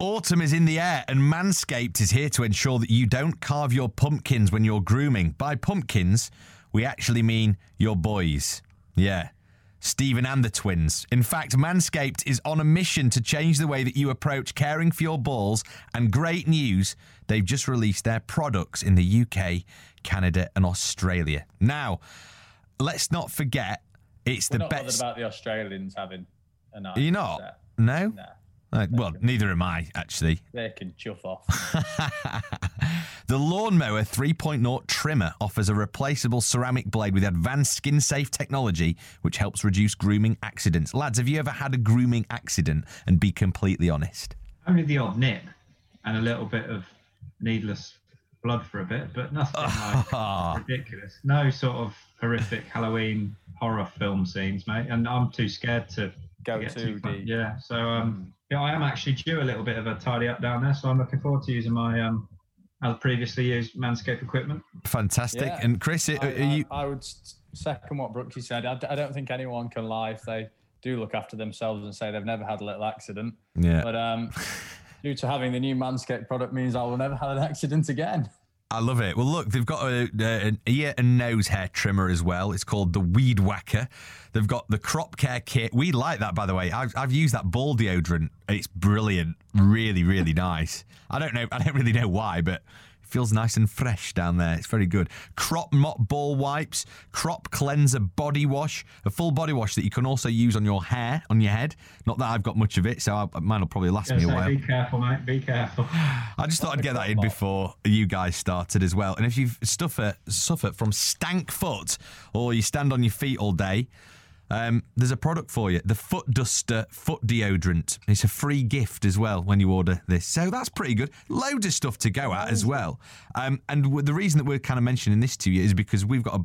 Autumn is in the air, and Manscaped is here to ensure that you don't carve your pumpkins when you're grooming. By pumpkins, we actually mean your boys. Yeah. Stephen and the twins. In fact, Manscaped is on a mission to change the way that you approach caring for your balls. And great news, they've just released their products in the UK, Canada, and Australia. Now, let's not forget, it's We're the not bothered best. about the Australians having a nice Are you not? set. No? Nah, Uh, well, neither am I, actually. they can chuff off. The Lawnmower 3.0 trimmer offers a replaceable ceramic blade with advanced skin safe technology, which helps reduce grooming accidents. Lads, have you ever had a grooming accident? And be completely honest. Only the odd nip and a little bit of needless blood for a bit, but nothing like ridiculous. No sort of horrific Halloween horror film scenes, mate. And I'm too scared to Go get too far. deep. Yeah. So um, yeah, I am actually due a little bit of a tidy up down there. So I'm looking forward to using my um, as previously used Manscaped equipment. Fantastic. Yeah. And Chris, are, I, are you? I, I would second what Brooksy said. I don't think anyone can lie if they do look after themselves and say they've never had a little accident. Yeah. But um, due to having the new Manscaped product means I will never have an accident again. I love it. Well, look, they've got a, a- an ear and nose hair trimmer as well. It's called the Weed Whacker. They've got the crop care kit. We like that, by the way. I've, I've used that ball deodorant. It's brilliant. Really, really nice. I don't know. I don't really know why, but feels nice and fresh down there. It's very good. Crop mop ball wipes, crop cleanser body wash, a full body wash that you can also use on your hair, on your head. Not that I've got much of it, so I, mine will probably last Yeah, me a so while. be careful, mate. Be careful. I just thought I'd get that in before you guys started as well. And if you've suffer, suffer from stank foot or you stand on your feet all day, um, there's a product for you the Foot Duster Foot Deodorant. It's a free gift as well when you order this. So that's pretty good. Loads of stuff to go at as well. Um, and w- the reason that we're kind of mentioning this to you is because we've got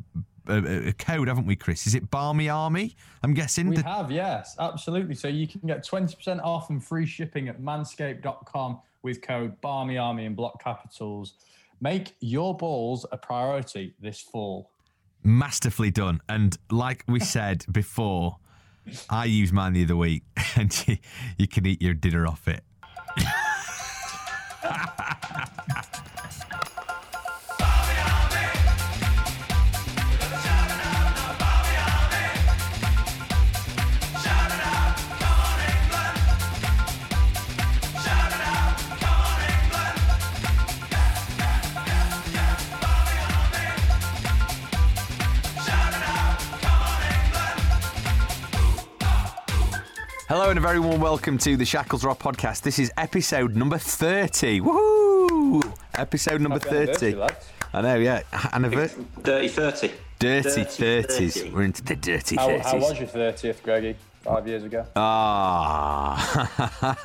a, a, a code, haven't we, Chris? Is it Barmy Army? I'm guessing. We The- have, yes, absolutely. So you can get 20% off and free shipping at manscaped.com with code Barmy Army in block capitals. Make your balls a priority this fall. Masterfully done. And like we said before, I used mine the other week, and you, you can eat your dinner off it. And a very warm welcome to the Shackles Are Off podcast. This is episode number 30. Woohoo! Episode number Happy 30. I know, yeah. Anniversary. Dirty 30. Dirty, Dirty 30s. 30. We're into the dirty How, 30s. how was your 30th, Greggy, five years ago? Ah,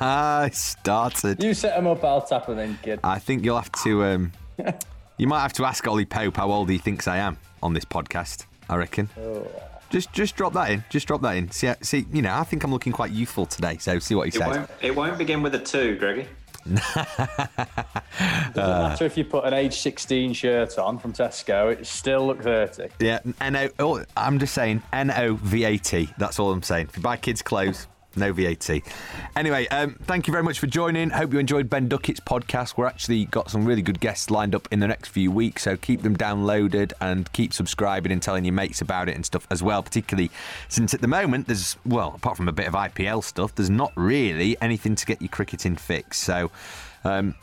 I started. You set them up, I'll tap them in, kid. I think you'll have to. Um, you might have to ask Ollie Pope how old he thinks I am on this podcast. I reckon. Just, just drop that in. Just drop that in. See, see. You know, I think I'm looking quite youthful today. So, see what he It says. won't, it won't begin with a 2, Greggy. Doesn't uh, matter if you put an age 16 shirt on from Tesco, it still look 30. Yeah, no. Oh, I'm just saying N O V A T. That's all I'm saying. If you buy kids' clothes, no VAT. Anyway, um, thank you very much for joining. Hope you enjoyed Ben Duckett's podcast. We're actually got some really good guests lined up in the next few weeks, so keep them downloaded and keep subscribing and telling your mates about it and stuff as well. Particularly since at the moment there's well, apart from a bit of IPL stuff, there's not really anything to get your cricketing fix. So. Um,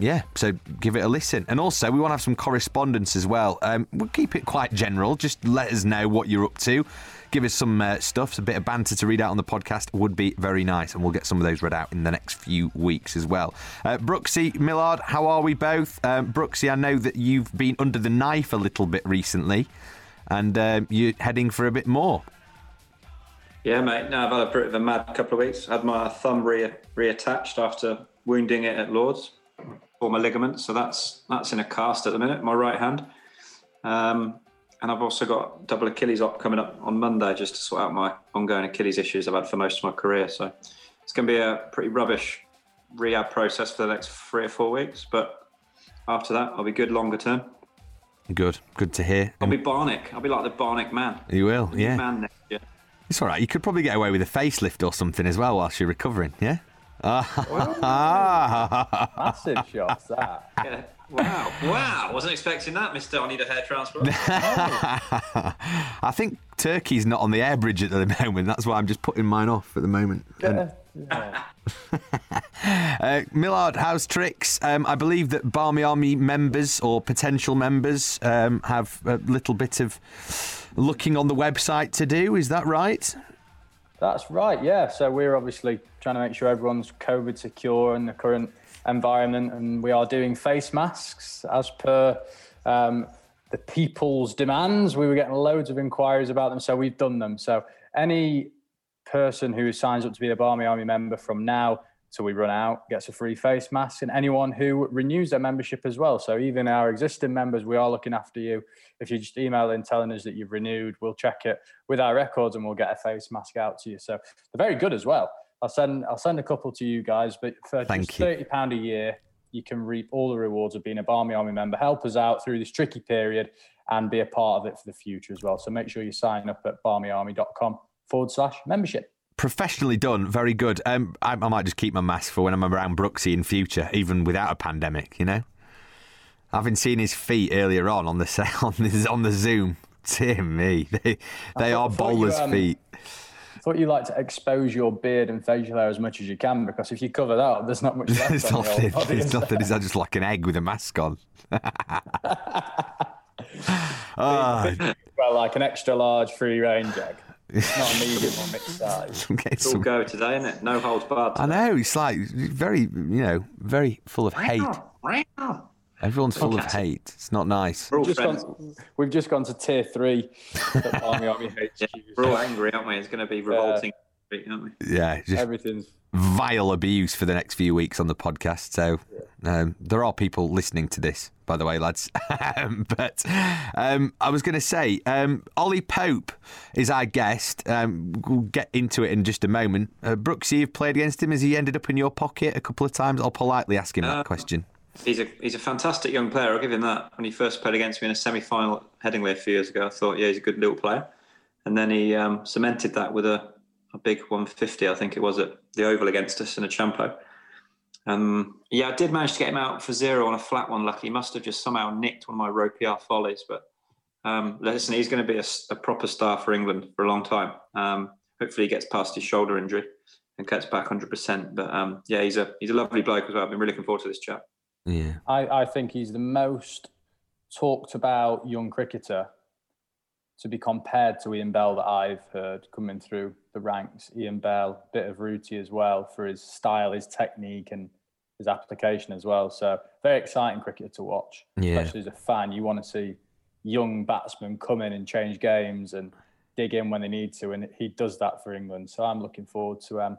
yeah, so give it a listen. And also, we want to have some correspondence as well. Um, we'll keep it quite general. Just let us know what you're up to. Give us some uh, stuff, a bit of banter to read out on the podcast would be very nice. And we'll get some of those read out in the next few weeks as well. Uh, Brooksy, Millard, how are we both? Um, Brooksy, I know that you've been under the knife a little bit recently, and um, you're heading for a bit more. Yeah, mate. No, I've had a bit of a mad couple of weeks. I Had my thumb re- reattached after wounding it at Lords, former ligament. So that's that's in a cast at the minute, my right hand. Um, and I've also got double Achilles op coming up on Monday just to sort out my ongoing Achilles issues I've had for most of my career. So it's going to be a pretty rubbish rehab process for the next three or four weeks. But after that, I'll be good longer term. Good, good to hear. I'll be Bionic. I'll be like the Bionic man. You will, yeah. Man next year. It's all right. You could probably get away with a facelift or something as well whilst you're recovering. Yeah. Ah. Massive shots, that. Yeah. Wow. Wow. Wasn't expecting that, Mister. I need a hair transplant. I think Turkey's not on the air bridge at the moment. That's why I'm just putting mine off at the moment. And, uh, Millard House Tricks. Um, I believe that Barmy Army members or potential members um, have a little bit of looking on the website to do. Is that right? That's right, yeah. So we're obviously trying to make sure everyone's COVID secure in the current environment, and we are doing face masks as per um, the people's demands. We were getting loads of inquiries about them, so we've done them. So any person who signs up to be a Barmy Army member from now till we run out gets a free face mask, and anyone who renews their membership as well. So even our existing members, we are looking after you. If you just email in telling us that you've renewed, we'll check it with our records and we'll get a face mask out to you. So they're very good as well. I'll send I'll send a couple to you guys, but for Thank just you. thirty pound a year, you can reap all the rewards of being a Barmy Army member. Help us out through this tricky period and be a part of it for the future as well. So make sure you sign up at barmyarmy.com forward slash membership. Professionally done, very good. Um, I, I might just keep my mask for when I'm around Brooksy in future, even without a pandemic. You know, having seen his feet earlier on on the on the on the Zoom, dear me, they they are thought you, bowlers' um, feet. Thought you like to expose your beard and facial hair as much as you can because if you cover that up, there's not much left. There's on your nothing. body, There's nothing. Is that just like an egg with a mask on? Ah, Well, like an extra large free range egg. It's not a medium or mixed size. okay, It's all go today, isn't it? No holds barred. I know it's like very, you know, very full of hate. Everyone's full of hate. It's not nice. We're all just gone, we've just gone to tier three. at Barmy Army HQ. We're all angry, aren't we? It's going to be revolting, aren't we? Yeah, just Everything's vile abuse for the next few weeks on the podcast. So um, there are people listening to this, by the way, lads. Um, but um, I was going to say, um, Ollie Pope is our guest. Um, we'll get into it in just a moment. Uh, Brooks, you've played against him. Has he ended up in your pocket a couple of times? I'll politely ask him that Uh, question. He's a he's a fantastic young player. I'll give him that. When he first played against me in a semi-final at Headingley a few years ago, I thought, yeah, he's a good little player. And then he um, cemented that with a, a big 150, I think it was at the Oval against us in a Champo. Um, yeah, I did manage to get him out for zero on a flat one. Lucky, he must have just somehow nicked one of my Ropiar follies. But um, listen, he's going to be a proper star for England for a long time. Um, hopefully, he gets past his shoulder injury and gets back 100%. But um, yeah, he's a he's a lovely bloke as well. I've been really looking forward to this chat. Yeah. I, I think he's the most talked about young cricketer to be compared to Ian Bell that I've heard coming through the ranks. Ian Bell, bit of Rooty as well for his style, his technique, and his application as well. So very exciting cricketer to watch. Yeah. Especially as a fan, you want to see young batsmen come in and change games and dig in when they need to, and he does that for England. So I'm looking forward to um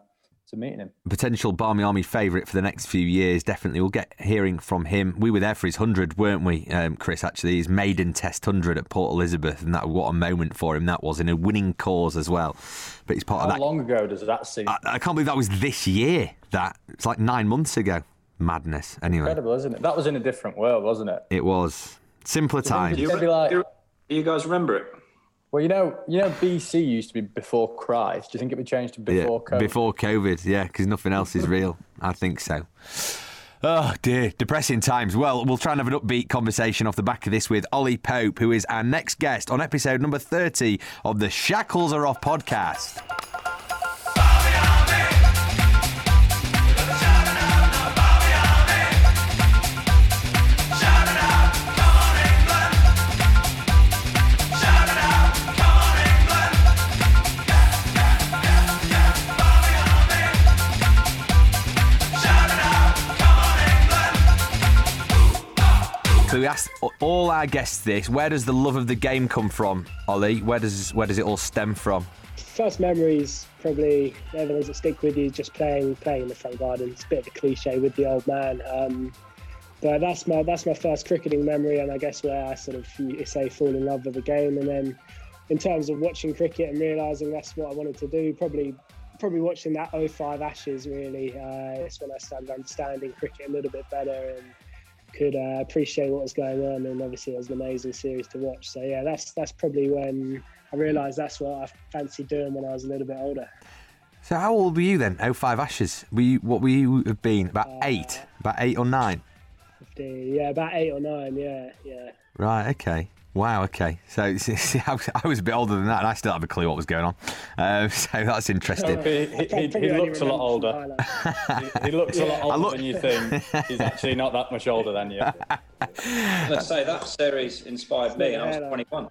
to meeting him. potential Barmy Army favourite for the next few years. Definitely, we'll get hearing from him. We were there for his hundred, weren't we, um, Chris? Actually, his maiden Test hundred at Port Elizabeth, and that what a moment for him that was in a winning cause as well. But he's part How of that. How long ago does that seem? I, I can't believe that was this year. That it's like nine months ago. Madness. Anyway, Incredible, isn't it? That was in a different world, wasn't it? it was simpler times. Do you- like- do you guys remember it? Well, you know, you know, BC used to be before Christ. Do you think it would change to Yeah, before COVID? before COVID, yeah, because nothing else is real. I think so. Oh dear, depressing times. Well, we'll try and have an upbeat conversation off the back of this with Ollie Pope, who is our next guest on episode number 30 of the Shackles Are Off podcast. So we asked all our guests this: Where does the love of the game come from, Ollie? Where does where does it all stem from? first memories probably they're the ones that stick with you. Just playing playing in the front garden. It's a bit of a cliche with the old man. Um, but that's my that's my first cricketing memory, and I guess where I sort of say fall in love with the game. And then in terms of watching cricket and realizing that's what I wanted to do, probably probably watching that 05 Ashes really. Uh, it's when I started understanding cricket a little bit better and could uh, appreciate what was going on. And obviously, it was an amazing series to watch. So yeah, that's that's probably when I realised that's what I fancied doing when I was a little bit older. So how old were you then? 05 Ashes. Were you, what were you have been? About uh, eight? About eight or nine? 15, yeah, about eight or nine. Yeah, yeah. Right. Okay. Wow. Okay. So I was a bit older than that, and I still have a clue what was going on. Uh, so that's interesting. he, he, he looks a lot older. he, he, looks yeah. a lot older look... than you think. He's actually not that much older than you. Let's say that series inspired me. And I was 21.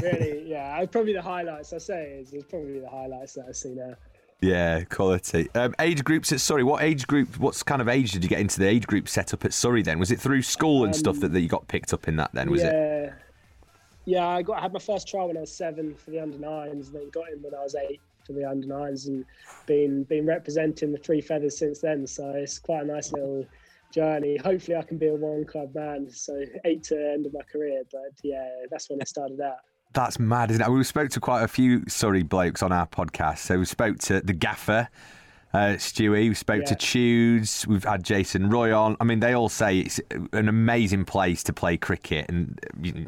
really, yeah. Probably the highlights I say is, is probably the highlights that I see now. Yeah, quality. Um, age groups at Surrey. What age group? What kind of age did you get into the age group set up at Surrey? Then was it through school and um, stuff that, that you got picked up in that? Then was yeah. it? Yeah, I got I had my first trial when I was seven for the under nines, and then got in when I was eight for the under nines, and been been representing the three feathers since then. So it's quite a nice little journey. Hopefully, I can be a one club man. So eight to end of my career, but yeah, that's when I started out. That's mad, isn't it? We spoke to quite a few Surrey blokes on our podcast. So we spoke to the gaffer, uh, Stewie. We spoke yeah. to Tudes. We've had Jason Roy on. I mean, they all say it's an amazing place to play cricket, and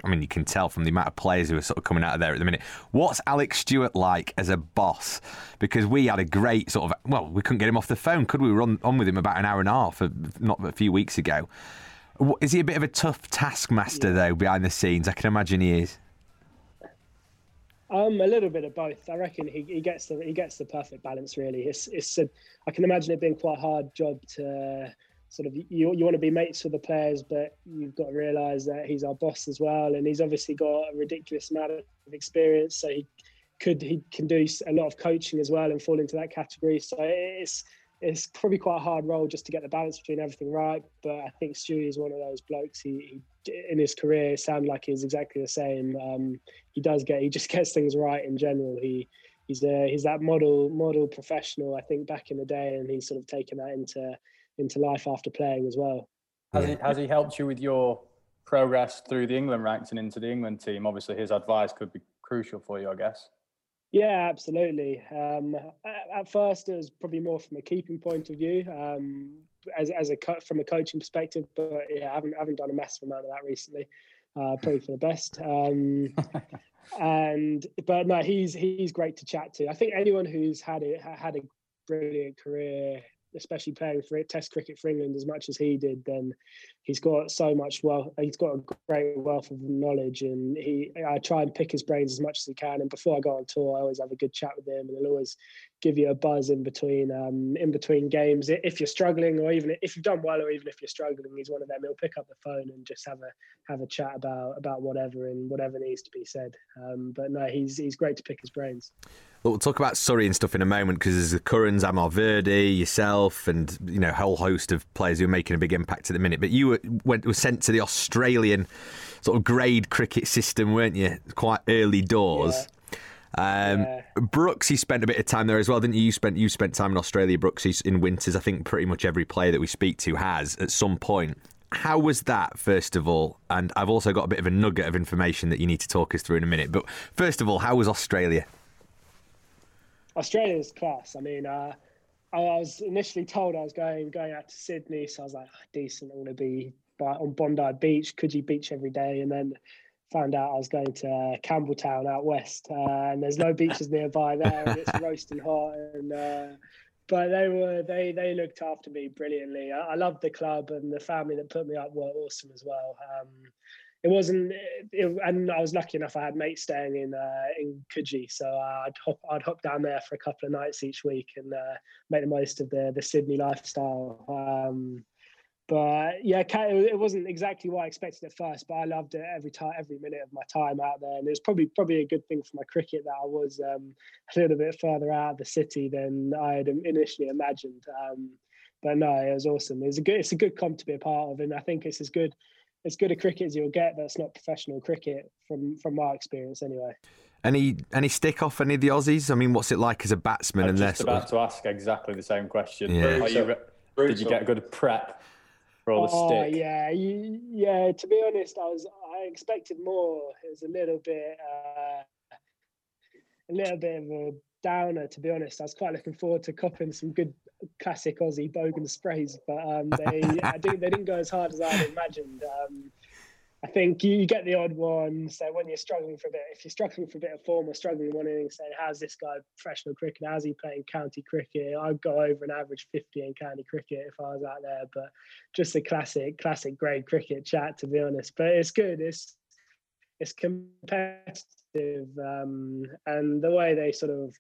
I mean, you can tell from the amount of players who are sort of coming out of there at the minute. What's Alex Stewart like as a boss? Because we had a great sort of well, we couldn't get him off the phone, could we? We were on, on with him about an hour and a half, not a few weeks ago. Is he a bit of a tough taskmaster yeah. though behind the scenes? I can imagine he is. Um, a little bit of both. I reckon he, he gets the he gets the perfect balance. Really, it's it's a, I can imagine it being quite a hard job to sort of you you want to be mates with the players, but you've got to realise that he's our boss as well, and he's obviously got a ridiculous amount of experience. So he could he can do a lot of coaching as well and fall into that category. So it's it's probably quite a hard role just to get the balance between everything right. But I think Stewie is one of those blokes. He, he in his career sound like he's exactly the same. Um, he does get he just gets things right in general. He he's a, he's that model model professional. I think back in the day, and he's sort of taken that into into life after playing as well. Has he has he helped you with your progress through the England ranks and into the England team? Obviously, his advice could be crucial for you, I guess. Yeah, absolutely. Um, at, first, it was probably more from a keeping point of view, um, as as a from a coaching perspective. But yeah, I haven't haven't done a massive amount of that recently. Uh, probably for the best. Um, and but no, he's he's great to chat to. I think anyone who's had it had a brilliant career especially playing for it Test cricket for England as much as he did, then he's got so much wealth. He's got a great wealth of knowledge, and he. I try and pick his brains as much as he can. And before I go on tour, I always have a good chat with him, and he'll always give you a buzz in between um, in between games if you're struggling, or even if you've done well, or even if you're struggling. He's one of them. He'll pick up the phone and just have a have a chat about about whatever and whatever needs to be said. Um, but no, he's he's great to pick his brains. Well, we'll talk about Surrey and stuff in a moment because there's the Currans, Amar Virdi, yourself, and you know a whole host of players who are making a big impact at the minute. But you were, went, were sent to the Australian sort of grade cricket system, weren't you? Quite early doors. Yeah. Um, yeah. Brooksy spent a bit of time there as well, didn't you? You spent you spent time in Australia, Brooksy, in winters. I think pretty much every player that we speak to has at some point. How was that, first of all? And I've also got a bit of a nugget of information that you need to talk us through in a minute. But first of all, how was Australia? Australia's class. I mean, uh, I was initially told I was going going out to Sydney, so I was like, oh, decent. I want to be on Bondi Beach, Coogee Beach every day, and then found out I was going to uh, Campbelltown out west, uh, and there's no beaches nearby there, and it's roasting hot. And uh, but they were they they looked after me brilliantly. I, I loved the club and the family that put me up were awesome as well. Um, it wasn't, it, and I was lucky enough. I had mates staying in uh, in Coogee, so I'd hop I'd hop down there for a couple of nights each week and uh, make the most of the the Sydney lifestyle. Um, but yeah, it wasn't exactly what I expected at first, but I loved it every time, every minute of my time out there, and it was probably probably a good thing for my cricket that I was um, a little bit further out of the city than I had initially imagined. Um, but no, it was awesome. It's a good it's a good comp to be a part of, and I think it's as good as good a cricket as you'll get that's not professional cricket from from my experience anyway. Any any stick off any of the Aussies? I mean, what's it like as a batsman? I'm and just they're about sort to ask exactly the same question. Yeah. Are you re- did you get a good prep for all the Oh stick? yeah, you, yeah. To be honest, I was I expected more. It was a little bit, uh, a little bit of a downer. To be honest, I was quite looking forward to copping some good classic Aussie bogan sprays, but um, they I didn't, they didn't go as hard as I had imagined. Um, I think you, you get the odd one. So when you're struggling for a bit, if you're struggling for a bit of form or struggling one inning, say, how's this guy professional cricket? How's he playing county cricket? I'd go over an average 50 in county cricket if I was out there. But just a classic, classic grade cricket chat, to be honest. But it's good. It's it's competitive, um, and the way they sort of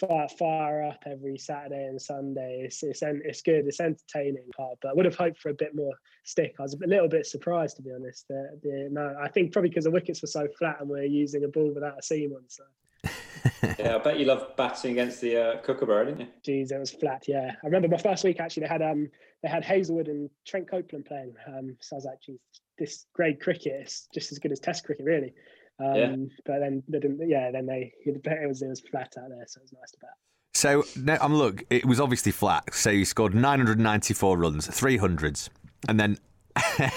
fire, fire up every Saturday and Sunday. It's, it's it's good. It's entertaining part, but I would have hoped for a bit more stick. I was a little bit surprised to be honest. The, the, no, I think probably because the wickets were so flat and we're using a ball without a seam on. So, Yeah, I bet you love batting against the uh, Kookaburra, didn't you? geez, it was flat. Yeah, I remember my first week actually. They had um they had Hazlewood and Trent Copeland playing. Um, so I was like, geez, this grade cricket is just as good as Test cricket, really. Um, Yeah. But then they didn't. Yeah, then they it was it was flat out there, so it was nice to bat. So no, I'm look. It was obviously flat. So you scored 994 runs, 300s, and then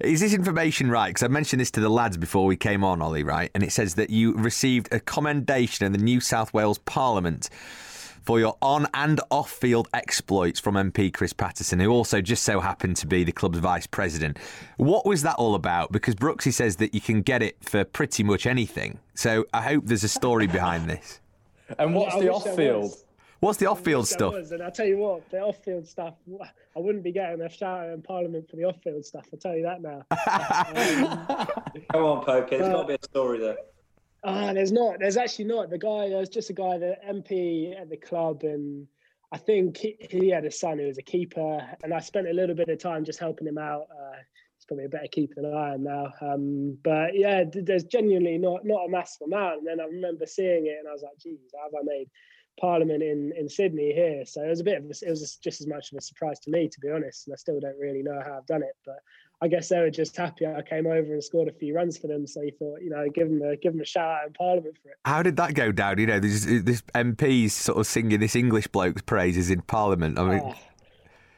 is this information right? Because I mentioned this to the lads before we came on, Ollie. Right, and it says that you received a commendation in the New South Wales Parliament for your on and off field exploits from MP Chris Patterson, who also just so happened to be the club's vice president. What was that all about? Because Brooksy says that you can get it for pretty much anything. So I hope there's a story behind this. And what's I the off field? What's the off field stuff? was, and I'll tell you what, the off-field stuff, I wouldn't be getting a shout out in Parliament for the off-field stuff. I'll tell you that now. Um, Come on, Poker. There's got to be a story there. Ah, there's not. There's actually not. The guy, there's just a guy, the MP at the club, and I think he, he had a son who was a keeper, and I spent a little bit of time just helping him out. Uh, he's probably a better keeper than I am now. Um, but yeah, there's genuinely not not a massive amount. And then I remember seeing it, and I was like, "Geez, how have I made Parliament in in Sydney here?" So it was a bit of a, it was just as much of a surprise to me, to be honest. And I still don't really know how I've done it, but I guess they were just happy I came over and scored a few runs for them. So he thought, you know, give them a give them a shout out in Parliament for it. How did that go down? You know, this, this MP's sort of singing this English bloke's praises in Parliament. I mean, Oh,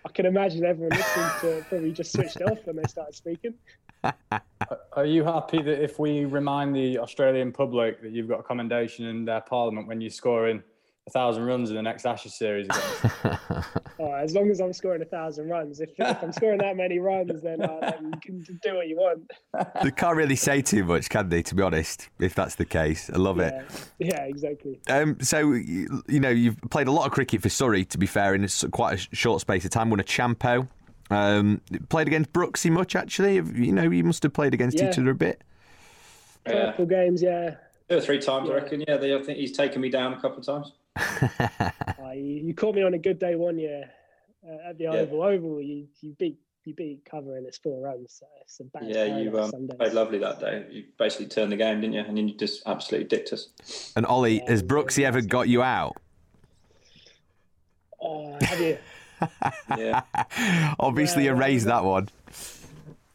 I can imagine everyone listening to it probably just switched off when they started speaking. Are you happy that if we remind the Australian public that you've got a commendation in their parliament when you're scoring a thousand runs in the next Ashes series? Again? Oh, as long as I'm scoring a thousand runs, if, if I'm scoring that many runs, then, uh, then you can do what you want. they can't really say too much, can they? To be honest, if that's the case, I love it. Yeah, yeah, exactly. Um, so you, you know you've played a lot of cricket for Surrey. To be fair, in quite a short space of time, won a Champo. Um, played against Brooksy much actually. You know, you must have played against Yeah. each other a bit. Yeah. Couple games, yeah. Two or three times, I reckon. Yeah, they, I think he's taken me down a couple of times. Uh, you, you caught me on a good day one year uh, at the Yeah. Oval. Oval, you, you beat you beat cover and it's four runs. So it's a bad Yeah, time you um, played lovely that day. You basically turned the game, didn't you? And then you just absolutely dicked us. And Ollie, Yeah, has yeah, Brooksy ever got you out? Oh, have you? Yeah, Obviously, Yeah, erased that one.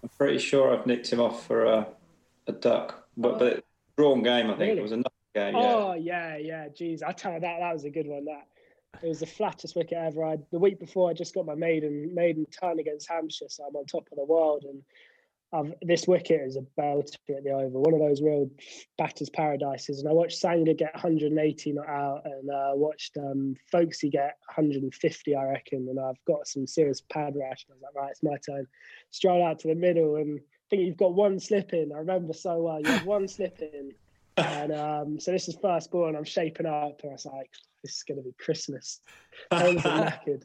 I'm pretty sure I've nicked him off for a, a duck, but but drawn game. I think Really? it was another game. Yeah. Oh yeah, yeah. Geez, I tell you that that was a good one. That it was the flattest wicket ever. I the week before I just got my maiden maiden ton against Hampshire, so I'm on top of the world. And I've, this wicket is a belter at the Oval, one of those real batters' paradises. And I watched Sanga get 180 not out, and uh, watched um, Foakesy get 150, I reckon. And I've got some serious pad rash. And I was like, right, it's my turn. Stroll out to the middle, and I think you've got one slip in. I remember so well. You had one slip in. And um, so this is first ball, and I'm shaping up, and I was like, "This is going to be Christmas." Knackered.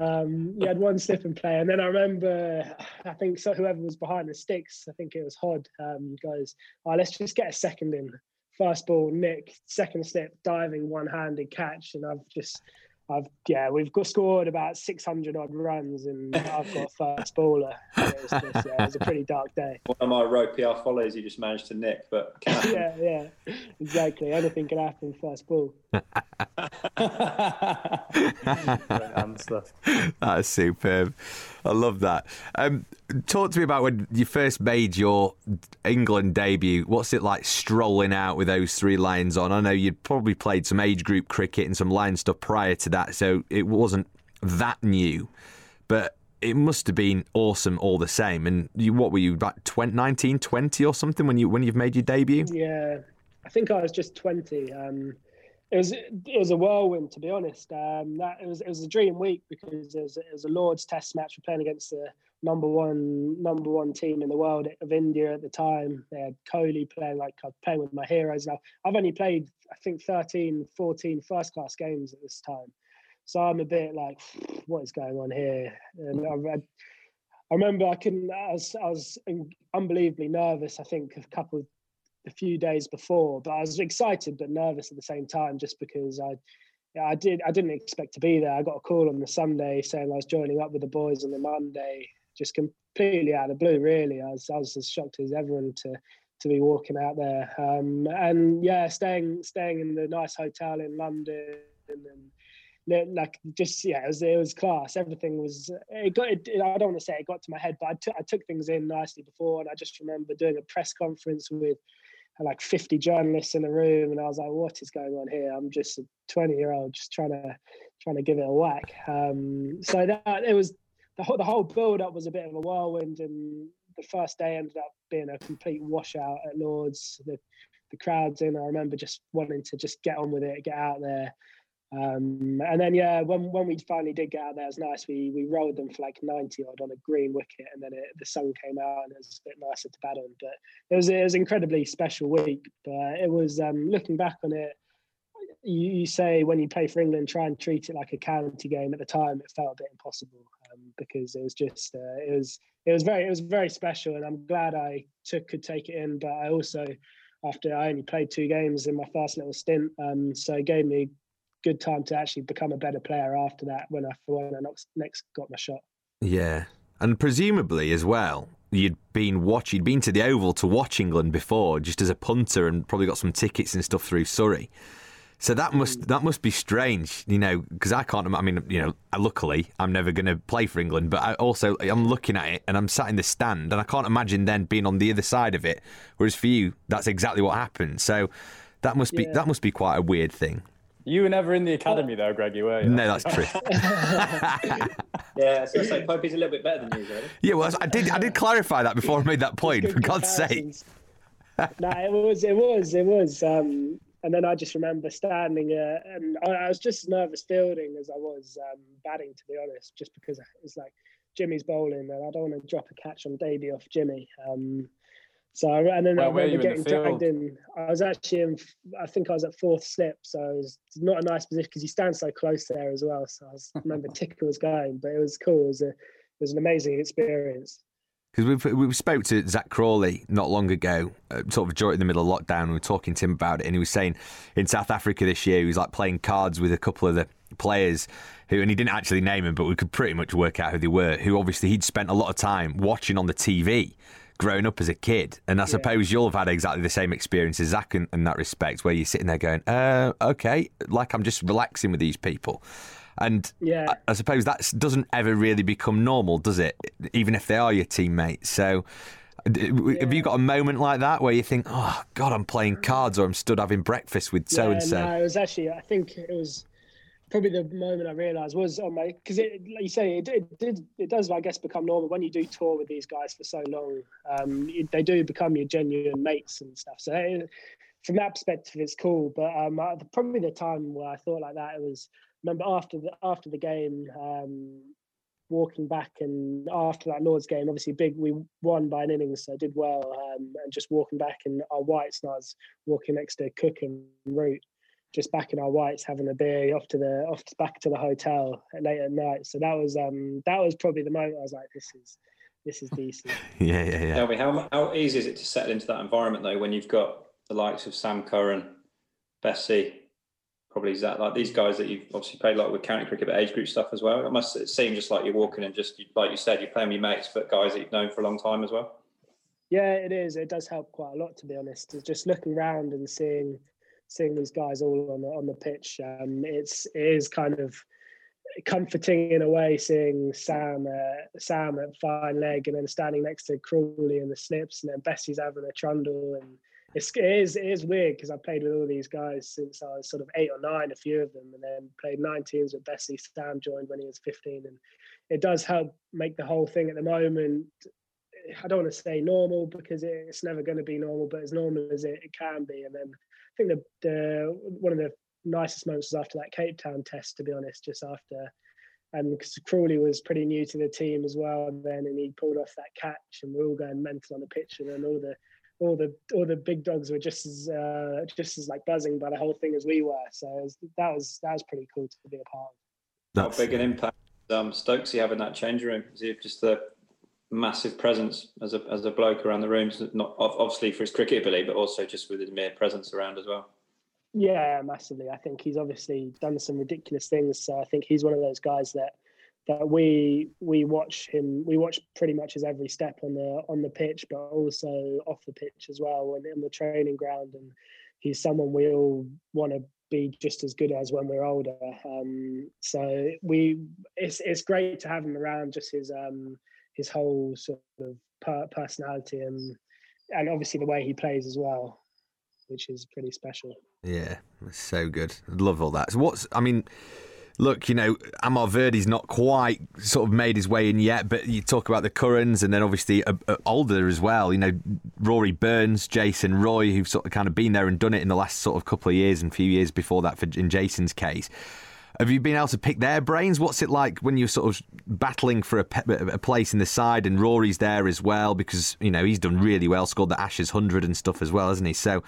Um, you had one slip and play, and then I remember, I think so. Whoever was behind the sticks, I think it was Hod, um, goes, "Oh, let's just get a second in." First ball, Nick. Second slip, diving, one-handed catch, and I've just, I've yeah, we've got scored about 600 odd runs, and I've got first baller. It was, just, yeah, it was a pretty dark day. One of my row PR follies, he just managed to nick, but yeah, yeah, exactly. Anything can happen first ball. That's superb. I love that. Um, talk to me about when you first made your England debut. What's it like strolling out with those three lions on? I know you'd probably played some age group cricket and some Lions stuff prior to that, so it wasn't that new. But it must have been awesome all the same. And you, what were you about 20, 19, 20 or something when you when you've made your debut? Yeah, I think I was just twenty. Um, it was it was a whirlwind to be honest. Um, that it was it was a dream week because it was, it was a Lords Test match. We're playing against the number one number one team in the world of India at the time. They had Kohli playing like playing with my heroes. Now I've only played I think 13, 14 first class games at this time. So I'm a bit like, what is going on here? And I, I remember I couldn't. I was, I was unbelievably nervous. I think a couple, a few days before, but I was excited but nervous at the same time, just because I, I did. I didn't expect to be there. I got a call on the Sunday saying I was joining up with the boys on the Monday. Just completely out of the blue, really. I was, I was as shocked as everyone to to be walking out there. Um, and yeah, staying staying in the nice hotel in London and like just yeah, it was it was class. Everything was it got. It, I don't want to say it got to my head, but I took I took things in nicely before, and I just remember doing a press conference with like 50 journalists in a room, and I was like, "What is going on here? I'm just a 20 year old just trying to trying to give it a whack." Um, so that it was the whole the whole build up was a bit of a whirlwind, and the first day ended up being a complete washout at Lords. The the crowds in, I remember just wanting to just get on with it, get out there. Um, and then yeah, when when we finally did get out there, it was nice. We we rolled them for like ninety odd on a green wicket, and then it, the sun came out, and it was a bit nicer to bat on. But it was it was incredibly special week. But it was um, looking back on it, you, you, say when you play for England, try and treat it like a county game. At the time, it felt a bit impossible um, because it was just uh, it was it was very it was very special, and I'm glad I took could take it in. But I also after I only played two games in my first little stint, um, so it gave me good time to actually become a better player after that when I when I next got my shot. Yeah, and presumably as well, you'd been watch you'd been to the Oval to watch England before, just as a punter, and probably got some tickets and stuff through Surrey. So that must mm. that must be strange, you know, because I can't. I mean, you know, luckily I'm never going to play for England, but I also I'm looking at it and I'm sat in the stand, and I can't imagine then being on the other side of it. Whereas for you, that's exactly what happened. So that must be yeah. that must be quite a weird thing. You were never in the academy though, Greg. You were you? No, that's true. yeah, so it's like Popey's a little bit better than you, really. Yeah, well, I did. I did clarify that before I made that point. For God's sake. no, it was. It was. It was. Um, and then I just remember standing, uh, and I, I, was just as nervous fielding as I was um, batting, to be honest, just because it was like Jimmy's bowling, and I don't want to drop a catch on debut off Jimmy. Um, so and then Where I remember getting dragged in. I was actually in. I think I was at fourth slip, so it was not a nice position because you stand so close there as well. So I, was, I remember Ticker was going, but it was cool. It was a, it was an amazing experience. Because we we spoke to Zach Crawley not long ago, uh, sort of during the middle of lockdown. And we were talking to him about it, and he was saying in South Africa this year he was like playing cards with a couple of the players who, and he didn't actually name them, but we could pretty much work out who they were. Who obviously he'd spent a lot of time watching on the TV grown up as a kid. And I suppose you'll have had exactly the same experience as Zach in, in that respect, where you're sitting there going, uh, okay, like I'm just relaxing with these people. And yeah. I, I, suppose that doesn't ever really become normal, does it? Even if they are your teammates. So, yeah. have you got a moment like that where you think, oh, God, I'm playing cards or I'm stood having breakfast with so and so? No, it was actually, I think it was probably the moment I realised was on my because it like you say it, it did it does I guess become normal when you do tour with these guys for so long. Um, they do become your genuine mates and stuff. So it, from that perspective, it's cool. But um, probably the time where I thought like that it was remember after the after the game. Um, walking back and after that Lord's game, obviously big, we won by an innings, so I did well. Um, and just walking back in our whites, and I was walking next to Cook and Root, just back in our whites having a beer off to the off to, back to the hotel late at night. So that was um that was probably the moment I was like, this is this is decent. yeah, yeah, yeah. Tell me how how easy is it to settle into that environment though when you've got the likes of Sam Curran, Bessie, probably is that like these guys that you've obviously played like with county cricket but age group stuff as well. It must seem just like you're walking and just like you said, you're playing with your mates, but guys that you've known for a long time as well. Yeah, it is. It does help quite a lot to be honest. It's just looking around and seeing seeing these guys all on the, on the pitch. Um, it's it is kind of comforting in a way seeing Sam uh, Sam at fine leg and then standing next to Crawley in the slips and then Bessie's having a trundle and it's, it is it is weird because I played with all these guys since I was sort of eight or nine, a few of them, and then played nine teams with Bessie. Sam joined when he was fifteen, and it does help make the whole thing at the moment. I don't want to say normal because it's never going to be normal, but as normal as it, it can be. And then think the, the one of the nicest moments was after that Cape Town test, to be honest, just after. And because Crawley was pretty new to the team as well, then and he pulled off that catch, and we are all going mental on the pitch, and then all the all the all the big dogs were just as uh, just as like buzzing by the whole thing as we were. So was, that was that was pretty cool to be a part of. That's, How big an impact um, Stokesy having that change room? Is he just a massive presence as a as a bloke around the rooms? Not obviously for his cricket ability, but also just with his mere presence around as well. Yeah, massively. I think he's obviously done some ridiculous things. So I think he's one of those guys that that we we watch him we watch pretty much his every step on the on the pitch but also off the pitch as well and in the training ground and he's someone we all want to be just as good as when we're older um, so we it's it's great to have him around just his um his whole sort of per- personality and and obviously the way he plays as well which is pretty special yeah so good love all that so what's i mean look, you know, Amar Virdi's not quite sort of made his way in yet, but you talk about the Currans and then obviously uh, uh, older as well. You know, Rory Burns, Jason Roy, who've sort of kind of been there and done it in the last sort of couple of years and few years before that for in Jason's case. Have you been able to pick their brains? What's it like when you're sort of battling for a, a, place in the side and Rory's there as well because, you know, he's done really well, scored the Ashes 100 and stuff as well, hasn't he? So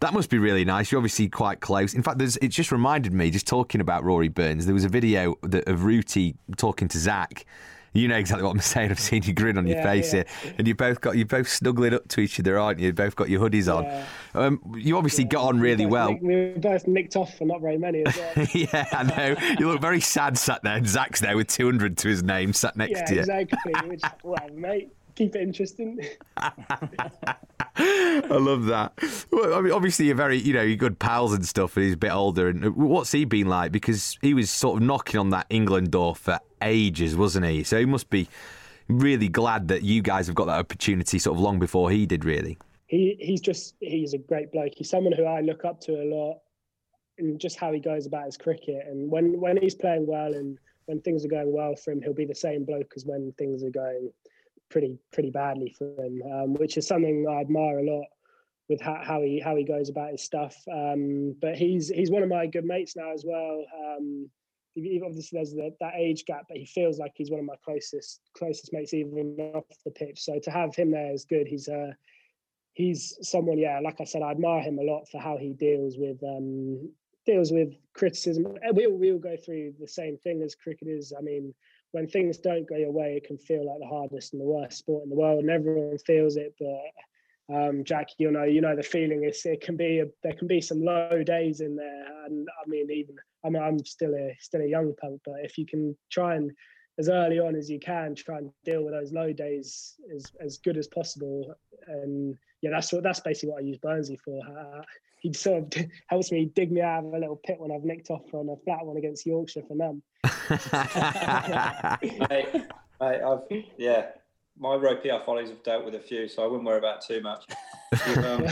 that must be really nice. You're obviously quite close. In fact, it just reminded me, just talking about Rory Burns, there was a video that, of Rooty talking to Zach you know exactly what I'm saying. I've seen you grin on your yeah, face yeah. here, and you both got you both snuggling up to each other, aren't you? you both got your hoodies on. Yeah. Um, you obviously got on really we well. we were both nicked off for not very many as well. yeah, I know. You look very sad sat there, and Zach's there with 200 to his name, sat next to you. exactly. Which, well, mate, keep it interesting. I love that. Well, I mean, obviously, you're very, you know, you're good pals and stuff, and he's a bit older. And what's he been like? Because he was sort of knocking on that England door for ages, wasn't he? So he must be really glad that you guys have got that opportunity sort of long before he did, really. He he's just he's a great bloke. He's someone who I look up to a lot, and just how he goes about his cricket. And when when he's playing well and when things are going well for him, he'll be the same bloke as when things are going pretty pretty badly for him, um, which is something I admire a lot with how, how he how he goes about his stuff. Um, but he's he's one of my good mates now as well. Um, obviously, there's the, that age gap, but he feels like he's one of my closest closest mates, even off the pitch. So to have him there is good. He's uh, he's someone, yeah, like I said, I admire him a lot for how he deals with um, deals with criticism. We all, we all go through the same thing as cricketers. I mean, when things don't go your way, it can feel like the hardest and the worst sport in the world, and everyone feels it. But um, Jack, you know, you know the feeling is it can be a, there can be some low days in there, and I mean even I mean I'm still a still a young punk, but if you can try and as early on as you can try and deal with those low days as as good as possible, and yeah, that's what that's basically what I use Burnsy for. Uh, he sort of helps me dig me out of a little pit when I've nicked off on a flat one against Yorkshire for them. mate, mate, I've yeah, my row PR follies have dealt with a few, so I wouldn't worry about too much. You've, um,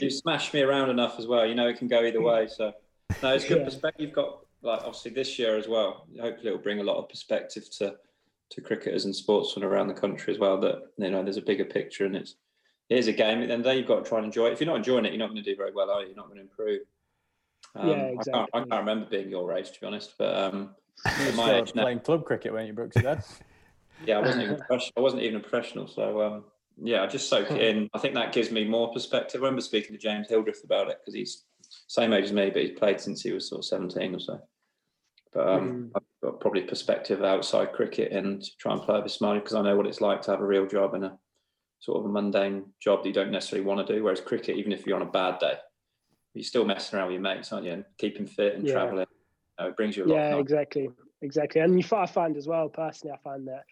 you smashed me around enough as well. You know it can go either way. So no, it's good yeah. perspective. You've got like obviously this year as well. Hopefully, it'll bring a lot of perspective to to cricketers and sportsmen around the country as well. That you know, there's a bigger picture, and it's it is a game. And then you've got to try and enjoy it. If you're not enjoying it, you're not going to do very well, are you? You're not going to improve. Um, yeah, exactly. I can't, I can't, remember being your age, to be honest. But um, you my age, playing no. club cricket, weren't you, Brooks? yeah, I wasn't even. I wasn't even a professional. So um, yeah, I just soak it in. I think that gives me more perspective. I remember speaking to James Hildreth about it because he's same age as me, but he's played since he was sort of 17 or so. But um, mm. I've got probably perspective outside cricket and try and play a smile because I know what it's like to have a real job and a sort of a mundane job that you don't necessarily want to do. Whereas cricket, even if you're on a bad day, you're still messing around with your mates, aren't you? And keeping fit and yeah. traveling, you know, it brings you a lot. Yeah, exactly, exactly. And you, I find as well, personally, I find that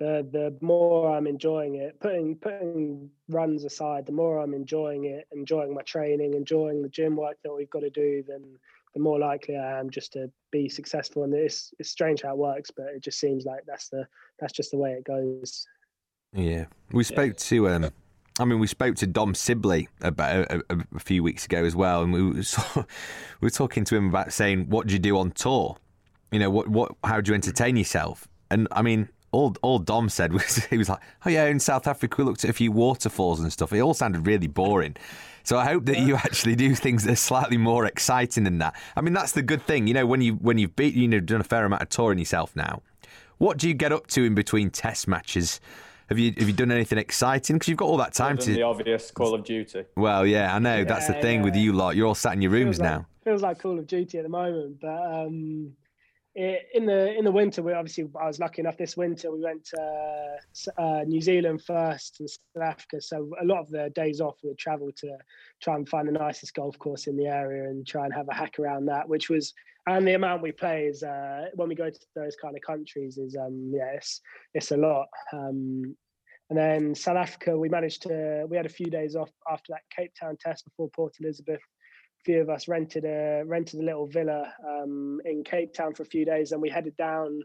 the the more I'm enjoying it, putting putting runs aside, the more I'm enjoying it, enjoying my training, enjoying the gym work that we've got to do, then the more likely I am just to be successful. And it's it's strange how it works, but it just seems like that's the that's just the way it goes. Yeah, we spoke to um, I mean, we spoke to Dom Sibley about a, a, a few weeks ago as well, and we were, we were talking to him about saying, "What do you do on tour? You know, what what how do you entertain yourself?" And I mean, all all Dom said was he was like, "Oh yeah, in South Africa we looked at a few waterfalls and stuff." It all sounded really boring. So I hope that you actually do things that are slightly more exciting than that. I mean, that's the good thing, you know, when you when you've beat you know done a fair amount of touring yourself now. What do you get up to in between test matches? Have you have you done anything exciting? Because you've got all that time to. The obvious Call of Duty. Well, yeah, I know yeah, that's the thing yeah. with you lot. You're all sat in your rooms feels now. Feels like Call of Duty at the moment, but um, in the in the winter, we obviously I was lucky enough this winter. We went to uh, New Zealand first and South Africa. So a lot of the days off, we would travel to try and find the nicest golf course in the area and try and have a hack around that. Which was and the amount we play is uh, when we go to those kind of countries is um yeah it's it's a lot. Um, and then South Africa, we managed to we had a few days off after that Cape Town test before Port Elizabeth few of us rented a rented a little villa um, in Cape Town for a few days, and we headed down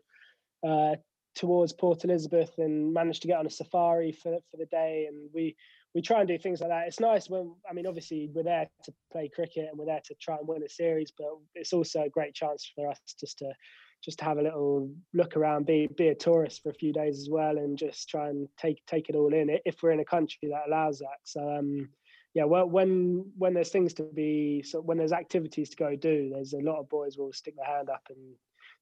uh, towards Port Elizabeth and managed to get on a safari for for the day. And we we try and do things like that. It's nice when I mean, obviously, we're there to play cricket and we're there to try and win a series, but it's also a great chance for us just to just to have a little look around, be be a tourist for a few days as well, and just try and take take it all in. If we're in a country that allows that, so um, yeah, well, when when there's things to be, so when there's activities to go do, there's a lot of boys will stick their hand up and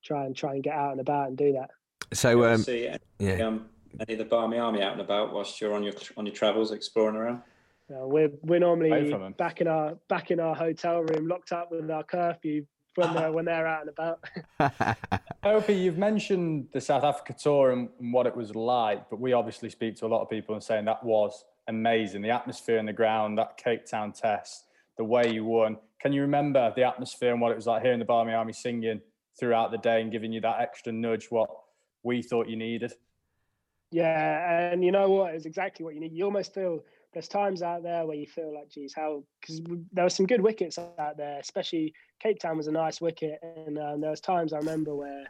try and try and get out and about and do that. So, um, see any, yeah, um, any of the Barmy Army out and about whilst you're on your on your travels exploring around? Uh, we're we're normally back in our back in our hotel room, locked up with our curfew when they're when they're out and about. Opie, you've mentioned the South Africa tour and, and what it was like, but we obviously speak to a lot of people and saying that was amazing. The atmosphere in the ground, that Cape Town test, the way you won. Can you remember the atmosphere and what it was like hearing the Barmy Army singing throughout the day and giving you that extra nudge, what we thought you needed? Yeah, and you know what? It's exactly what you need. You almost feel there's times out there where you feel like, geez, how? Because there were some good wickets out there, especially Cape Town was a nice wicket, and um, there was times I remember where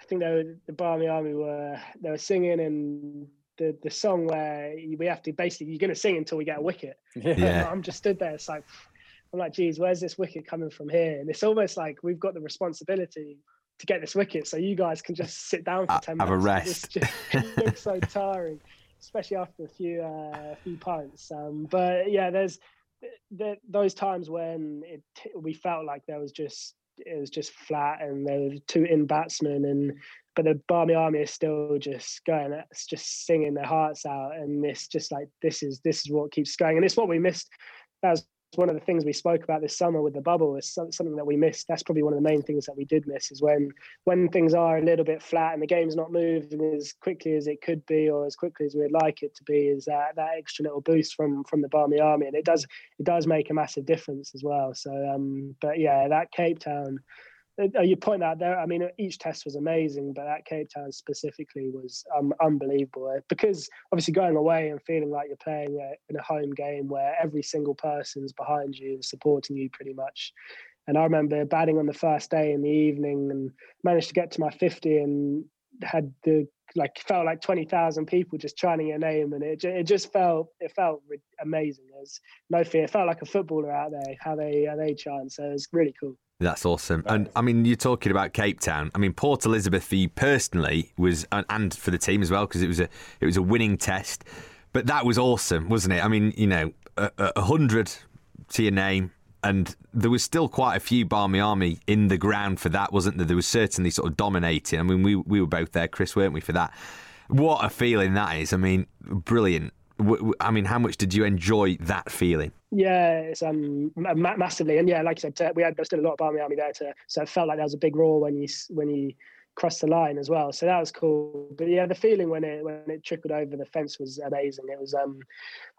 I think they were, the Barmy Army were they were singing and the the song where we have to basically you're going to sing until we get a wicket. Yeah. I'm just stood there. It's like I'm like, geez, where's this wicket coming from here? And it's almost like we've got the responsibility to get this wicket, so you guys can just sit down for ten have minutes. Have a rest. Just, it looks so tiring, especially after a few uh, a few pints. Um, but yeah, there's the, those times when it we felt like there was just it was just flat and there were two in batsmen and but the Barmy Army is still just going, it's just singing their hearts out, and this just like this is this is what keeps going, and it's what we missed. That was one of the things we spoke about this summer with the bubble is something that we missed. That's probably one of the main things that we did miss is when when things are a little bit flat and the game's not moving as quickly as it could be or as quickly as we'd like it to be. Is that that extra little boost from from the Barmy Army, and it does it does make a massive difference as well. So, um, but yeah, that Cape Town you point out there. I mean, each test was amazing, but that Cape Town specifically was um, unbelievable uh, because obviously going away and feeling like you're playing a, in a home game where every single person's behind you and supporting you pretty much. And I remember batting on the first day in the evening and managed to get to my 50 and had the like felt like 20,000 people just chanting your name and it, it just felt it felt amazing there's no fear it felt like a footballer out there how they how they chant so it was really cool that's awesome. And I mean, you're talking about Cape Town. I mean, Port Elizabeth for you personally was, and for the team as well, because it was a it was a winning test. But that was awesome, wasn't it? I mean, you know, a, a hundred to your name, and there was still quite a few Barmy Army in the ground for that, wasn't there? There was certainly sort of dominating. I mean, we we were both there, Chris, weren't we, for that? What a feeling that is! I mean, brilliant. I mean, how much did you enjoy that feeling? Yeah, it's um massively, and yeah, like I said, we had still a lot of Barmy Army there, to, so it felt like there was a big roar when you when you crossed the line as well. So that was cool. But yeah, the feeling when it when it trickled over the fence was amazing. It was um,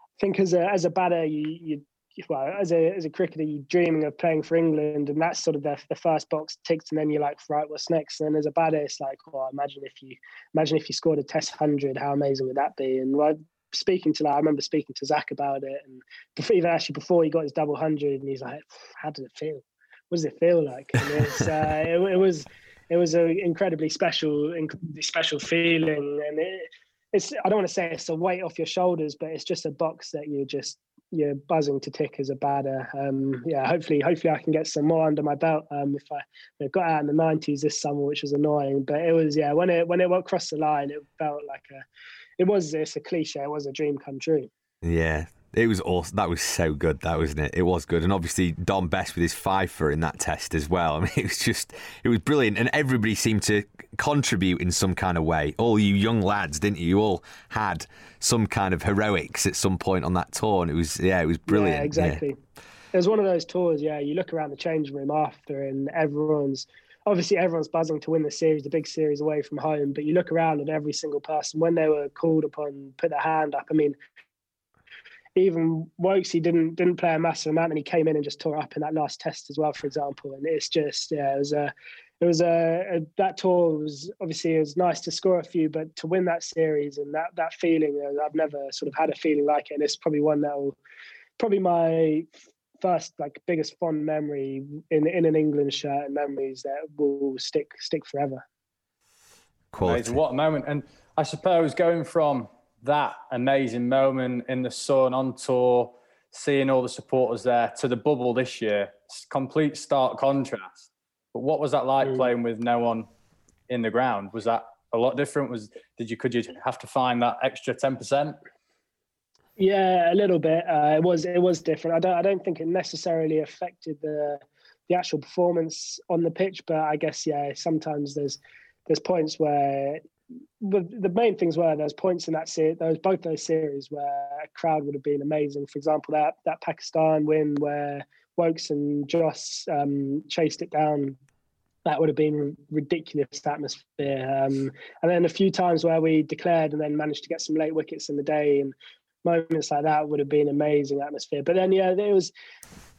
I think as a as a batter, you you well, as a as a cricketer, you're dreaming of playing for England, and that's sort of the, the first box ticked, and then you're like, right, what's next? And then as a batter, it's like, well, imagine if you imagine if you scored a Test hundred, how amazing would that be? And well, speaking to like, I remember speaking to Zak about it, and before, even actually before he got his double hundred, and he's like, how did it feel? What does it feel like? And it's, uh, it, it was it was an incredibly special, incredibly special feeling, and it, it's I don't want to say it's a weight off your shoulders, but it's just a box that you just you're buzzing to tick as a batter. Um, yeah, hopefully, hopefully I can get some more under my belt. Um, if I you know, got out in the '90s this summer, which was annoying, but it was yeah when it when it across the line, it felt like a it was it's a cliche. It was a dream come true. Yeah, it was awesome. That was so good. That wasn't it. It was good, and obviously Dom Bess with his fifer in that test as well. I mean, it was just it was brilliant, and everybody seemed to contribute in some kind of way. All you young lads, didn't you? You all had some kind of heroics at some point on that tour, and it was yeah, it was brilliant. Yeah, exactly. Yeah. It was one of those tours. Yeah, you look around the change room after, and everyone's obviously everyone's buzzing to win the series, the big series away from home. But you look around and every single person, when they were called upon, put their hand up. I mean, even Woakesy didn't didn't play a massive amount, and he came in and just tore up in that last test as well, for example. And it's just yeah, it was a it was a, a, that tour was obviously it was nice to score a few, but to win that series and that that feeling, uh, I've never sort of had a feeling like it, and it's probably one that will probably my first like biggest fond memory in in an England shirt and memories that will stick stick forever. Quality. What a moment! And I suppose going from that amazing moment in the sun on tour, seeing all the supporters there to the bubble this year. Complete stark contrast. But what was that like mm. playing with no one in the ground? Was that a lot different? Was did you could you have to find that extra ten percent? Yeah, a little bit. Uh, it was it was different. I don't I don't think it necessarily affected the the actual performance on the pitch, but I guess yeah, sometimes there's there's points where the, the main things were there's points in that series, those both those series where a crowd would have been amazing. For example, that that Pakistan win where Woakes and Joss um, chased it down, that would have been ridiculous atmosphere. Um, and then a few times where we declared and then managed to get some late wickets in the day and moments like that would have been amazing atmosphere. But then yeah, there was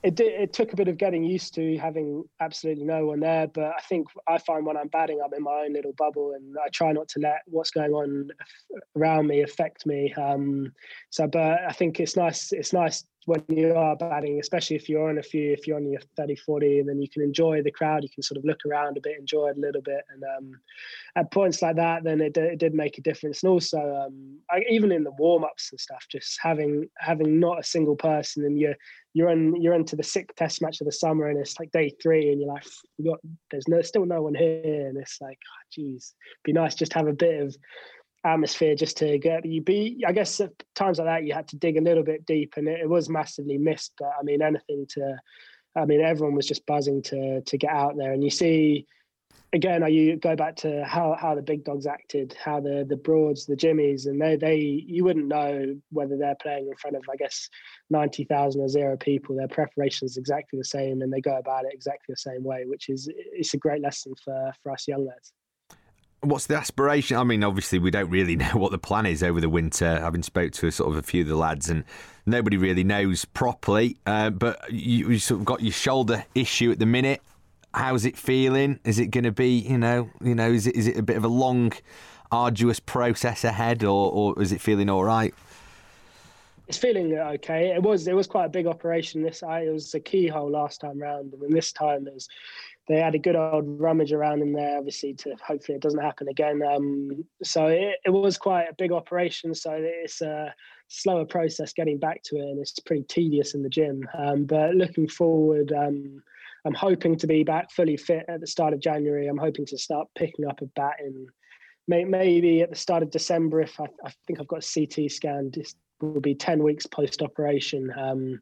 it did, it took a bit of getting used to having absolutely no one there. But I think I find when I'm batting, I'm in my own little bubble, and I try not to let what's going on around me affect me. Um, so, but I think it's nice. It's nice when you are batting, especially if you're on a few, if you're on your 30, 40, and then you can enjoy the crowd, you can sort of look around a bit, enjoy it a little bit. And um, at points like that, then it, it did make a difference. And also, um, I, even in the warm ups and stuff, just having having not a single person and you're you're in you're into the sixth test match of the summer and it's like day three and you're like you got there's no still no one here. And it's like ah, oh, geez be nice just have a bit of atmosphere just to get you be i guess at times like that you had to dig a little bit deep and it, it was massively missed but i mean anything to i mean everyone was just buzzing to to get out there and you see again, are you go back to how how the big dogs acted, how the the Broads, the Jimmies, and they they you wouldn't know whether they're playing in front of I guess ninety thousand or zero people. Their preparation is exactly the same, and they go about it exactly the same way, which is it's a great lesson for for us young lads. What's the aspiration? I mean, obviously, we don't really know what the plan is over the winter. Having spoke to sort of a few of the lads, and nobody really knows properly. Uh, but you, you sort of got your shoulder issue at the minute how's it feeling? Is it going to be, you know, you know, is it is it a bit of a long, arduous process ahead, or or is it feeling all right? It's feeling okay. It was it was quite a big operation. This it was a keyhole last time round, and this time it was they had a good old rummage around in there, obviously, to hopefully it doesn't happen again. Um, so it, it was quite a big operation. So it's a slower process getting back to it, and it's pretty tedious in the gym. Um, but looking forward, um, I'm hoping to be back fully fit at the start of January. I'm hoping to start picking up a bat in maybe at the start of December. If I, I think I've got a CT scan, this will be 10 weeks post operation. Um,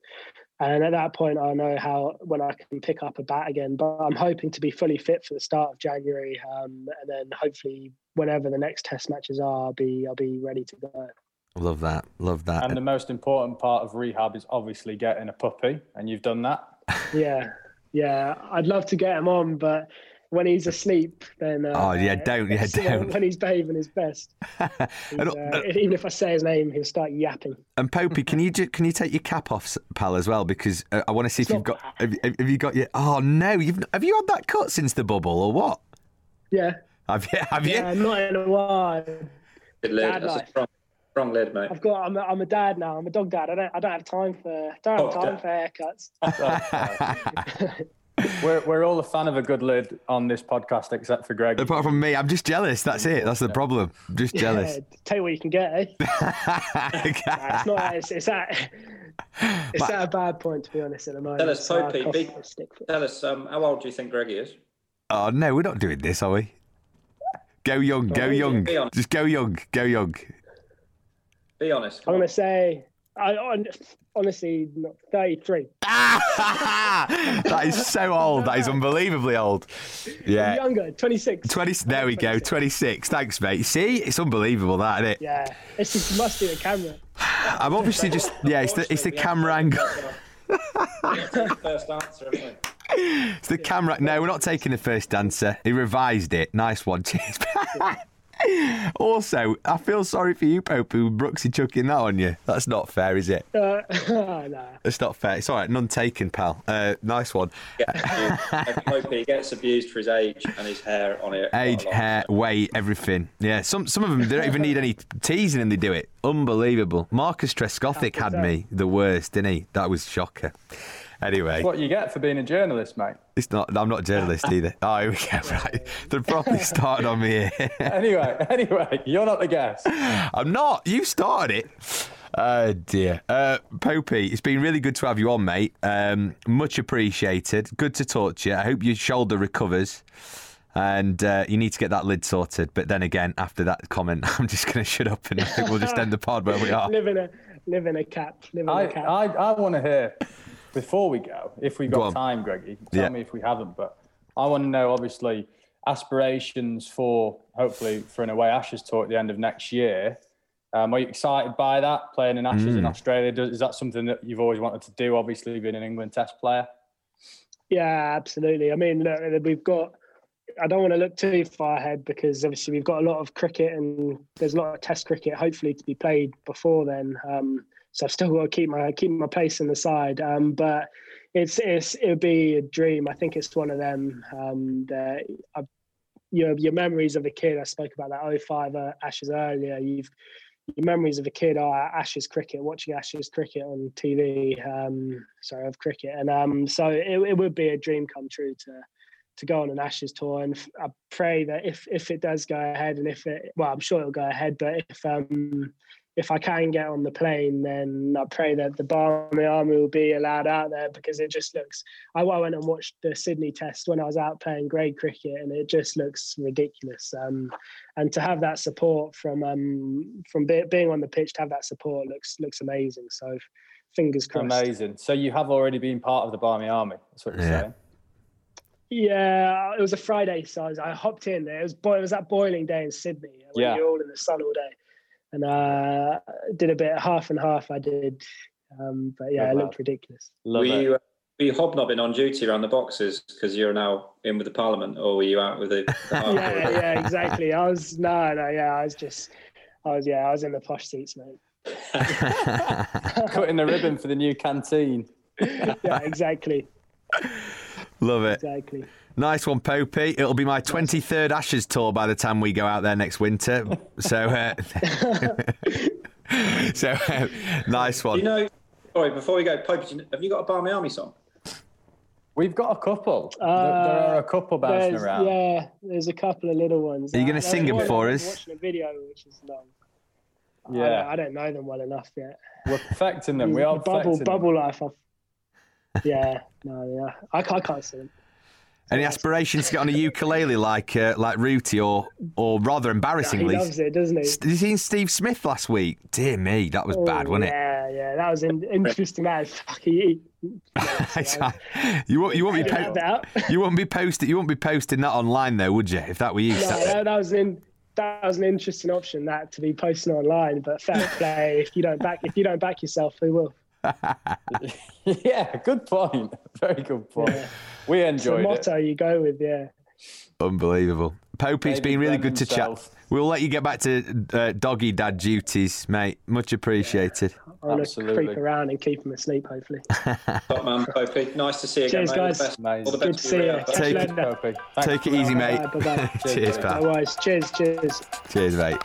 and at that point, I'll know how when I can pick up a bat again. But I'm hoping to be fully fit for the start of January, um, and then hopefully, whenever the next test matches are, I'll be I'll be ready to go. Love that, love that. And the most important part of rehab is obviously getting a puppy, and you've done that. Yeah, yeah, I'd love to get him on, but when he's asleep, then. Uh, Oh, yeah, don't, yeah, when- don't. When he's behaving his best. And, uh, uh, even if I say his name, he'll start yapping. And Popey, can you ju- can you take your cap off, pal, as well? Because uh, I want to see if you've got have, you- have you got your. Oh no, you've have you had that cut since the bubble or what? Yeah. Have you? Have you? Yeah, not in a while. Good lid. Dad That's life. A strong, strong lid, mate. I've got. I'm a, I'm a dad now. I'm a dog dad. I don't. I don't have time for. Don't have Dog time dad. for haircuts. We're, we're all a fan of a good lid on this podcast, except for Greg. Apart from me, I'm just jealous. That's it. That's the problem. I'm just jealous. Yeah, tell you what you can get, eh? Nah, it's not. It's, it's at. It's at a bad point to be honest at the moment. Tell us, so I Popey, cough big- stick for- Tell us, um, how old do you think Greggy is? oh no, we're not doing this, are we? Go young, go Oh, young. be honest. Just go young, go young. Be honest. I'm on. gonna say. I hon- honestly not 33. that is so old. That is unbelievably old. Yeah. Younger, 26. 20, there we go, 26. Thanks, mate. See, it's unbelievable, that, isn't it? Yeah, it's just must be the camera. I'm obviously just, yeah, it's the, it's the camera angle. First answer, haven't we? It's the camera. No, we're not taking the first answer. He revised it. Nice one. Cheers. Also, I feel sorry for you, Pope, who Brooksy chucking that on you. That's not fair, is it? Uh, nah. It's not fair. It's all right. None taken, pal. Uh, nice one. Yeah, Hope he gets abused for his age and his hair on it. Age, hair, weight, everything. Yeah, some some of them they don't even need any teasing and they do it. Unbelievable. Marcus Trescothick had me the worst, didn't he? That was shocker. Anyway, What you get for being a journalist, mate. it's not. I'm not a journalist either. Oh, here we go. Right, they're properly starting on me here. Anyway, anyway, you're not the guest. I'm not. You started it. Oh dear. Uh, Popey, it's been really good to have you on, mate. Um, much appreciated. Good to talk to you. I hope your shoulder recovers. And uh, you need to get that lid sorted. But then again, after that comment, I'm just going to shut up and we'll just end the pod where we are. Live in a live in a cap. Live in I, a cap. I, I want to hear, before we go, if we've got on. time, Greggy, tell Yeah. me if we haven't, but I want to know, obviously, aspirations for, hopefully, for an away Ashes tour at the end of next year. Um, are you excited by that, playing in Ashes Mm. in Australia? Does, is that something that you've always wanted to do, obviously, being an England test player? Yeah, absolutely. I mean, look, we've got. I don't want to look too far ahead because obviously we've got a lot of cricket and there's a lot of Test cricket hopefully to be played before then. Um, so I've still got to keep my keep my place in the side. Um, but it's it's it would be a dream. I think it's one of them um, that your your memories of a kid. I spoke about that 05 uh, Ashes earlier. You've your memories of a kid are Ashes cricket, watching Ashes cricket on TV. Um, sorry, of cricket, and um, so it, it would be a dream come true to to go on an Ashes tour. And I pray that if if it does go ahead, and if it, well, I'm sure it'll go ahead, but if um if I can get on the plane, then I pray that the Barmy Army will be allowed out there because it just looks. I, I went and watched the Sydney Test when I was out playing grade cricket, and it just looks ridiculous. Um, and to have that support from um, from be, being on the pitch, to have that support looks looks amazing. So, fingers crossed. Amazing. So you have already been part of the Barmy Army. That's what you're Yeah. saying. Yeah, it was a Friday, so I, was, I hopped in there. It was it was that boiling day in Sydney when Yeah. you're all in the sun all day, and uh, did a bit half and half. I did, um, but yeah, Good it lad. looked ridiculous. Love were it. you uh, were you hobnobbing on duty around the boxes because you're now in with the Parliament, or were you out with the? the yeah, hardcore? yeah, exactly. I was no, no, yeah, I was just, I was, yeah, I was in the posh seats, mate. Cutting the ribbon for the new canteen. Yeah, exactly, Love it. exactly. Nice one, Popey. It'll be my 23rd Ashes tour by the time we go out there next winter. So, uh, so uh, nice one. You know, sorry. Before we go, Pope, do you- have you got a Barmy Army song? We've got a couple. There- there Uh, are a couple bouncing around. yeah, there's a couple of little ones. Are you Uh, gonna sing them for us? Watching a video which is long. I Yeah. don't- I don't know them well enough yet. We're perfecting them. We are bubble perfecting bubble them. life. I've, yeah, no, yeah, I, can't- I can't see them. Any aspirations to get on a ukulele like uh, like Rooty or or rather embarrassingly? he embarrassingly? loves it, doesn't he? Did you see Steve Smith last week? Dear me, that was bad, Oh, wasn't it? yeah, yeah, that was in, interesting. That is fucking. you won't you won't be po- that you won't be posting you won't be posting that online though, would you? If that were you, No, that, that was an that was an interesting option that to be posting online. But fair play, if you don't back if you don't back yourself, who will? yeah, good point. Very good point. Yeah. We It's the enjoyed it. motto you go with, yeah. Unbelievable. Popey, it's Maybe been really Glenn good to himself. chat. We'll let you get back to uh, doggy dad duties, mate. Much appreciated. I'm gonna creep around and keep him asleep. Hopefully. Top man, Popey. Nice to see you again, Cheers, mate. All the guys. best. Amazing. All the Good best to see you. Take it- later. Popey. Thanks Take it easy, mate. Bye bye. Cheers, No pal. worries. Cheers. Cheers. Cheers, mate.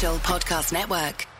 Podcast Network.